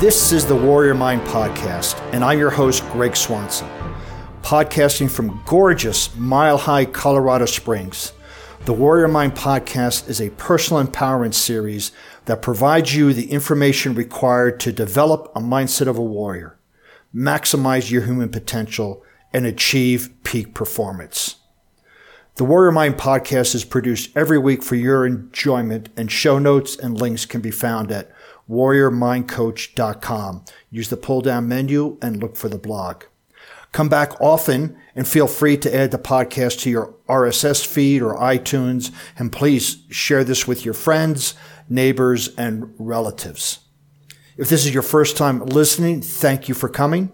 This is the Warrior Mind Podcast, and I'm your host, Greg Swanson, podcasting from gorgeous Mile High, Colorado Springs. The Warrior Mind Podcast is a personal empowerment series that provides you the information required to develop a mindset of a warrior, maximize your human potential, and achieve peak performance. The Warrior Mind podcast is produced every week for your enjoyment, and show notes and links can be found at warriormindcoach.com. Use the pull down menu and look for the blog. Come back often and feel free to add the podcast to your RSS feed or iTunes. And please share this with your friends, neighbors, and relatives. If this is your first time listening, thank you for coming.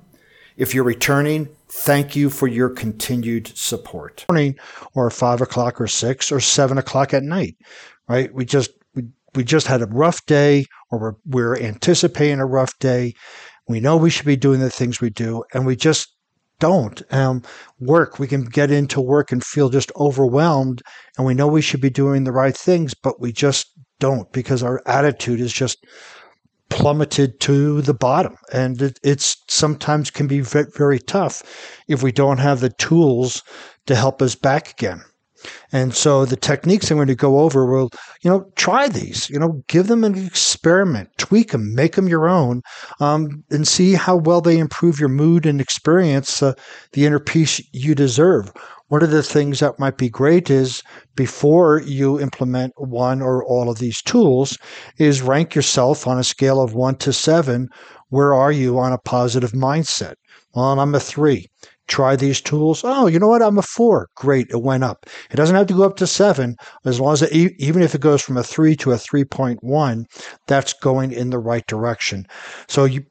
If you're returning, thank you for your continued support. Morning or five o'clock or six or seven o'clock at night, right? We just, we, we just had a rough day or we're, we're anticipating a rough day. We know we should be doing the things we do and we just don't um, work. We can get into work and feel just overwhelmed, and we know we should be doing the right things, but we just don't because our attitude is just plummeted to the bottom. And it, it's sometimes can be very, very tough if we don't have the tools to help us back again. And so the techniques I'm going to go over will, you know, try these, you know, give them an experiment, tweak them, make them your own, um, and see how well they improve your mood and experience uh, the inner peace you deserve. One of the things that might be great is before you implement one or all of these tools is rank yourself on a scale of one to seven. Where are you on a positive mindset? Well, I'm a three try these tools. Oh, you know what? I'm a four. Great. It went up. It doesn't have to go up to seven. As long as it, even if it goes from a three to a 3.1, that's going in the right direction. So you,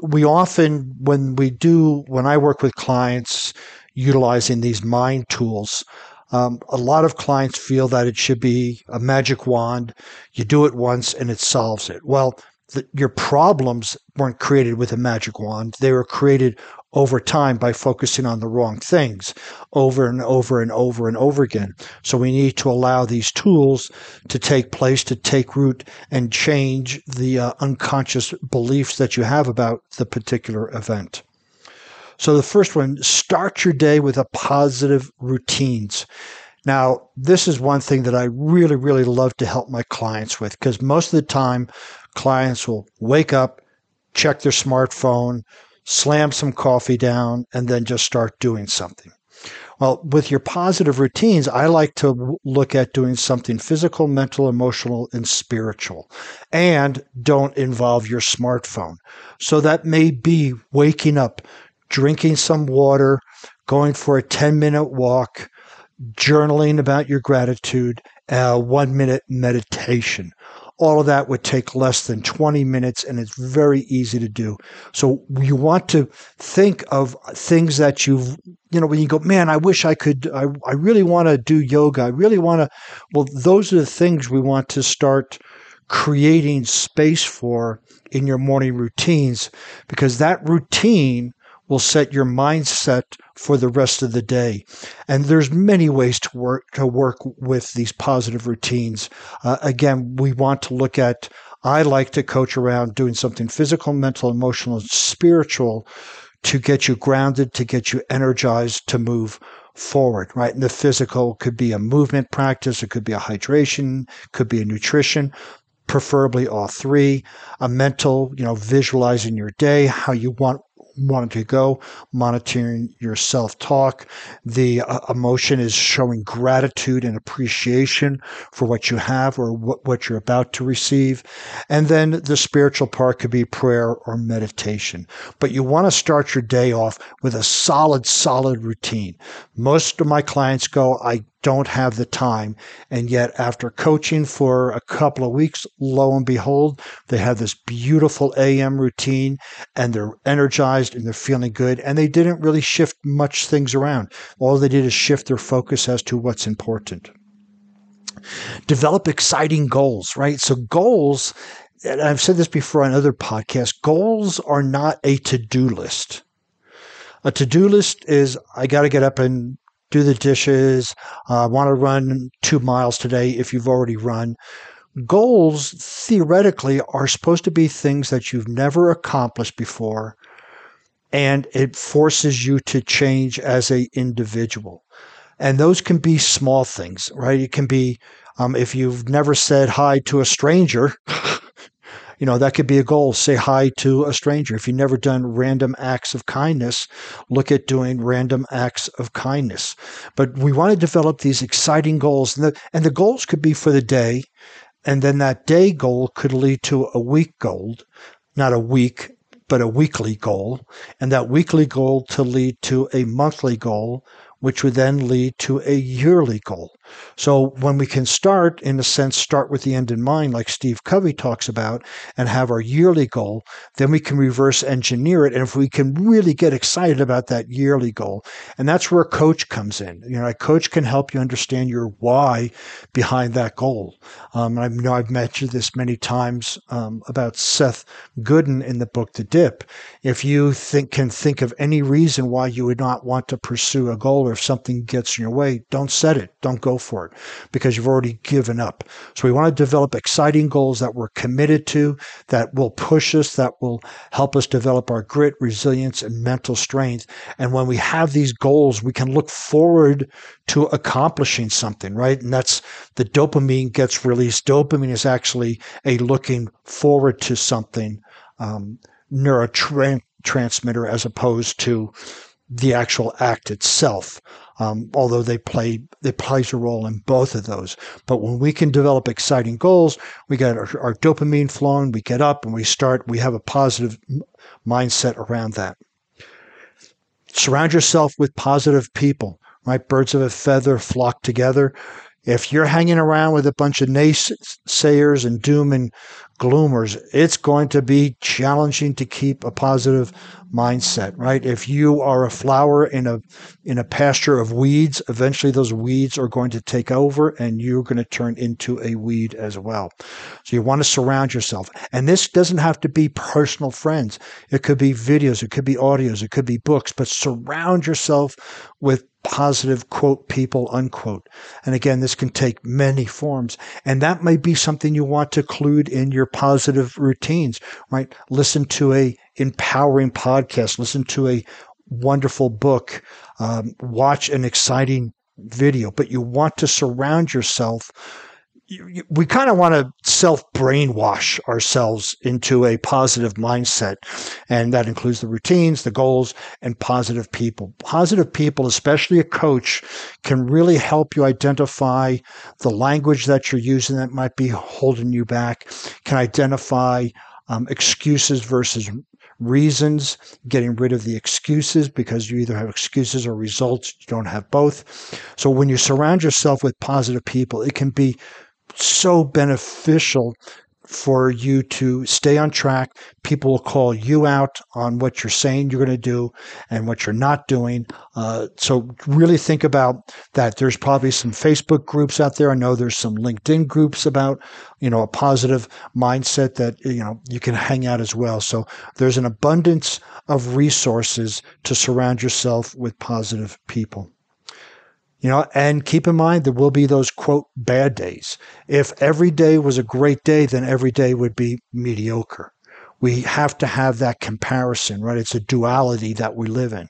we often, when we do, when I work with clients utilizing these mind tools, um, a lot of clients feel that it should be a magic wand. You do it once and it solves it. Well, the, your problems weren't created with a magic wand. They were created over time by focusing on the wrong things over and over and over and over again. So we need to allow these tools to take place, to take root and change the uh, unconscious beliefs that you have about the particular event. So the first one, start your day with a positive routines. Now, this is one thing that I really, really love to help my clients with because most of the time clients will wake up, check their smartphone, slam some coffee down, and then just start doing something. Well, with your positive routines, I like to look at doing something physical, mental, emotional, and spiritual, and don't involve your smartphone. So that may be waking up, drinking some water, going for a 10 minute walk, journaling about your gratitude, uh, a one minute meditation all of that would take less than 20 minutes and it's very easy to do. So you want to think of things that you've, you know, when you go, man, I wish I could, I, I really want to do yoga. I really want to, well, those are the things we want to start creating space for in your morning routines because that routine will set your mindset for the rest of the day. And there's many ways to work to work with these positive routines. Uh, again, we want to look at. I like to coach around doing something physical, mental, emotional, and spiritual to get you grounded, to get you energized to move forward, right? And the physical could be a movement practice, it could be a hydration, could be a nutrition, preferably all three. A mental, you know, visualizing your day, how you want wanted to go, monitoring your self talk. The uh, emotion is showing gratitude and appreciation for what you have or what, what you're about to receive. And then the spiritual part could be prayer or meditation. But you want to start your day off with a solid, solid routine. Most of my clients go, I don't have the time. And yet, after coaching for a couple of weeks, lo and behold, they have this beautiful AM routine and they're energized and they're feeling good. And they didn't really shift much things around. All they did is shift their focus as to what's important. Develop exciting goals, right? So, goals, and I've said this before on other podcasts, goals are not a to do list. A to do list is I got to get up and do the dishes, uh, want to run two miles today if you've already run. goals theoretically are supposed to be things that you've never accomplished before and it forces you to change as a individual and those can be small things right it can be um, if you've never said hi to a stranger you know that could be a goal say hi to a stranger if you've never done random acts of kindness look at doing random acts of kindness but we want to develop these exciting goals and the, and the goals could be for the day and then that day goal could lead to a week goal, not a week, but a weekly goal. And that weekly goal to lead to a monthly goal, which would then lead to a yearly goal. So when we can start, in a sense, start with the end in mind, like Steve Covey talks about, and have our yearly goal, then we can reverse engineer it. And if we can really get excited about that yearly goal, and that's where a coach comes in. You know, a coach can help you understand your why behind that goal. Um, I know I've mentioned this many times um, about Seth Godin in the book The Dip. If you think can think of any reason why you would not want to pursue a goal, if something gets in your way, don't set it. Don't go for it because you've already given up. So we want to develop exciting goals that we're committed to, that will push us, that will help us develop our grit, resilience, and mental strength. And when we have these goals, we can look forward to accomplishing something, right? And that's the dopamine gets released. Dopamine is actually a looking forward to something um, neurotransmitter as opposed to the actual act itself um, although they play they plays a role in both of those. But when we can develop exciting goals, we get our, our dopamine flowing, we get up and we start. We have a positive mindset around that. Surround yourself with positive people. Right, birds of a feather flock together. If you're hanging around with a bunch of naysayers and doom and gloomers, it's going to be challenging to keep a positive mindset, right? If you are a flower in a in a pasture of weeds, eventually those weeds are going to take over and you're going to turn into a weed as well. So you want to surround yourself. And this doesn't have to be personal friends. It could be videos, it could be audios, it could be books, but surround yourself with positive quote people unquote. And again, this can take many forms. And that may be something you want to include in your positive routines, right? Listen to a empowering podcast, listen to a wonderful book, um, watch an exciting video, but you want to surround yourself we kind of want to self brainwash ourselves into a positive mindset. And that includes the routines, the goals, and positive people. Positive people, especially a coach, can really help you identify the language that you're using that might be holding you back, can identify um, excuses versus reasons, getting rid of the excuses because you either have excuses or results, you don't have both. So when you surround yourself with positive people, it can be so beneficial for you to stay on track. People will call you out on what you're saying you're going to do and what you're not doing. Uh, so really think about that. There's probably some Facebook groups out there. I know there's some LinkedIn groups about, you know, a positive mindset that, you know, you can hang out as well. So there's an abundance of resources to surround yourself with positive people. You know, and keep in mind there will be those quote bad days. If every day was a great day, then every day would be mediocre. We have to have that comparison, right? It's a duality that we live in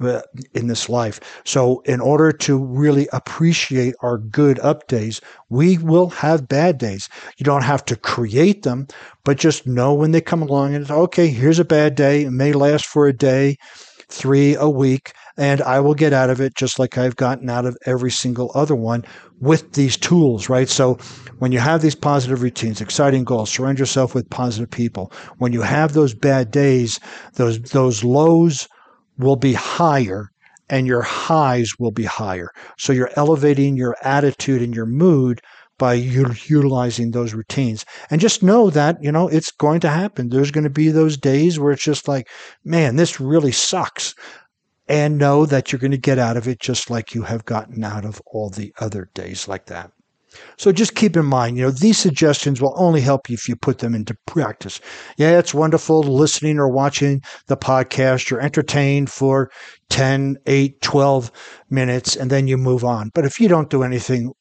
uh, in this life. So in order to really appreciate our good up days, we will have bad days. You don't have to create them, but just know when they come along and okay, here's a bad day. It may last for a day, three, a week and I will get out of it just like I've gotten out of every single other one with these tools, right? So when you have these positive routines, exciting goals, surround yourself with positive people. When you have those bad days, those, those lows will be higher and your highs will be higher. So you're elevating your attitude and your mood by utilizing those routines. And just know that, you know, it's going to happen. There's going to be those days where it's just like, man, this really sucks and know that you're going to get out of it just like you have gotten out of all the other days like that. So just keep in mind, you know, these suggestions will only help you if you put them into practice. Yeah, it's wonderful listening or watching the podcast. You're entertained for 10, 8, 12 minutes, and then you move on. But if you don't do anything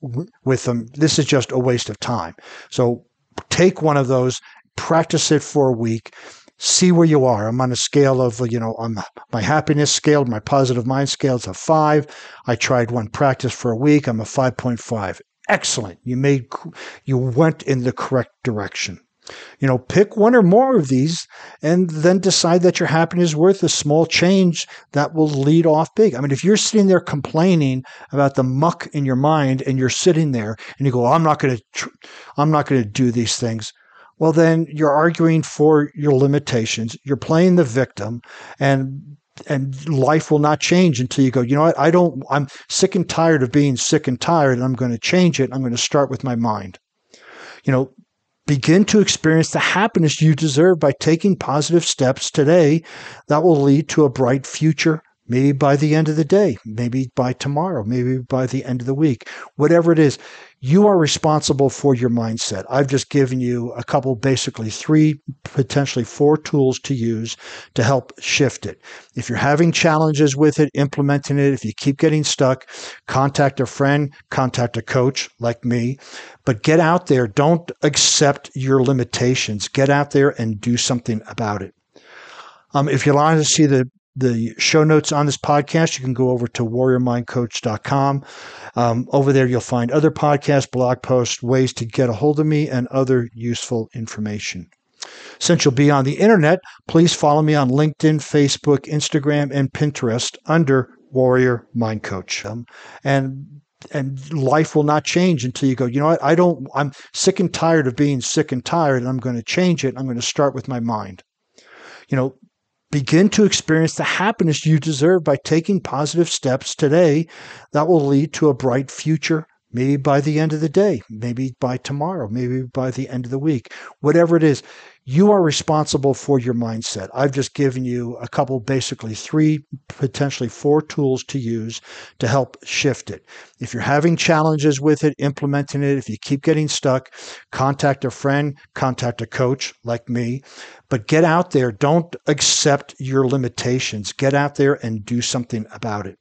with them, this is just a waste of time. So take one of those, practice it for a week, see where you are. I'm on a scale of, you know, on my happiness scale, my positive mind scale is a five. I tried one practice for a week. I'm a 5.5. Excellent. You made, you went in the correct direction. You know, pick one or more of these and then decide that your happiness is worth a small change that will lead off big. I mean, if you're sitting there complaining about the muck in your mind and you're sitting there and you go, I'm not going to, I'm not going to do these things well, then you're arguing for your limitations. You're playing the victim, and and life will not change until you go. You know what? I don't. I'm sick and tired of being sick and tired, and I'm going to change it. I'm going to start with my mind. You know, begin to experience the happiness you deserve by taking positive steps today that will lead to a bright future maybe by the end of the day, maybe by tomorrow, maybe by the end of the week, whatever it is. You are responsible for your mindset. I've just given you a couple, basically three, potentially four tools to use to help shift it. If you're having challenges with it, implementing it, if you keep getting stuck, contact a friend, contact a coach like me, but get out there. Don't accept your limitations. Get out there and do something about it. Um, if you want to see the the show notes on this podcast, you can go over to warriormindcoach.com. Um, over there, you'll find other podcasts, blog posts, ways to get a hold of me, and other useful information. Since you'll be on the internet, please follow me on LinkedIn, Facebook, Instagram, and Pinterest under Warrior Mind Coach. Um, and and life will not change until you go, you know what? I don't, I'm sick and tired of being sick and tired, and I'm going to change it. I'm going to start with my mind. You know, Begin to experience the happiness you deserve by taking positive steps today that will lead to a bright future, maybe by the end of the day, maybe by tomorrow, maybe by the end of the week, whatever it is. You are responsible for your mindset. I've just given you a couple, basically three, potentially four tools to use to help shift it. If you're having challenges with it, implementing it, if you keep getting stuck, contact a friend, contact a coach like me, but get out there. Don't accept your limitations. Get out there and do something about it.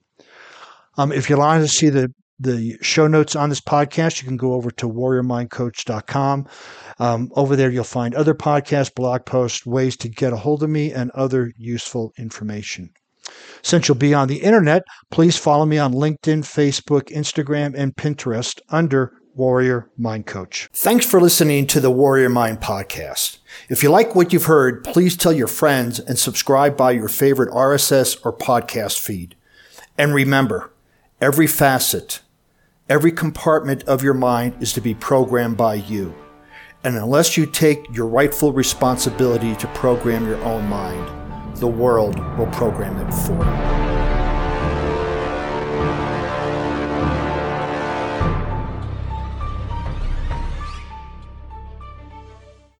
Um, if you want to see the the show notes on this podcast, you can go over to warriormindcoach.com. Um, over there, you'll find other podcasts, blog posts, ways to get a hold of me, and other useful information. Since you'll be on the internet, please follow me on LinkedIn, Facebook, Instagram, and Pinterest under Warrior Mind Coach. Thanks for listening to the Warrior Mind podcast. If you like what you've heard, please tell your friends and subscribe by your favorite RSS or podcast feed. And remember, every facet, every compartment of your mind is to be programmed by you. And unless you take your rightful responsibility to program your own mind, the world will program it for you.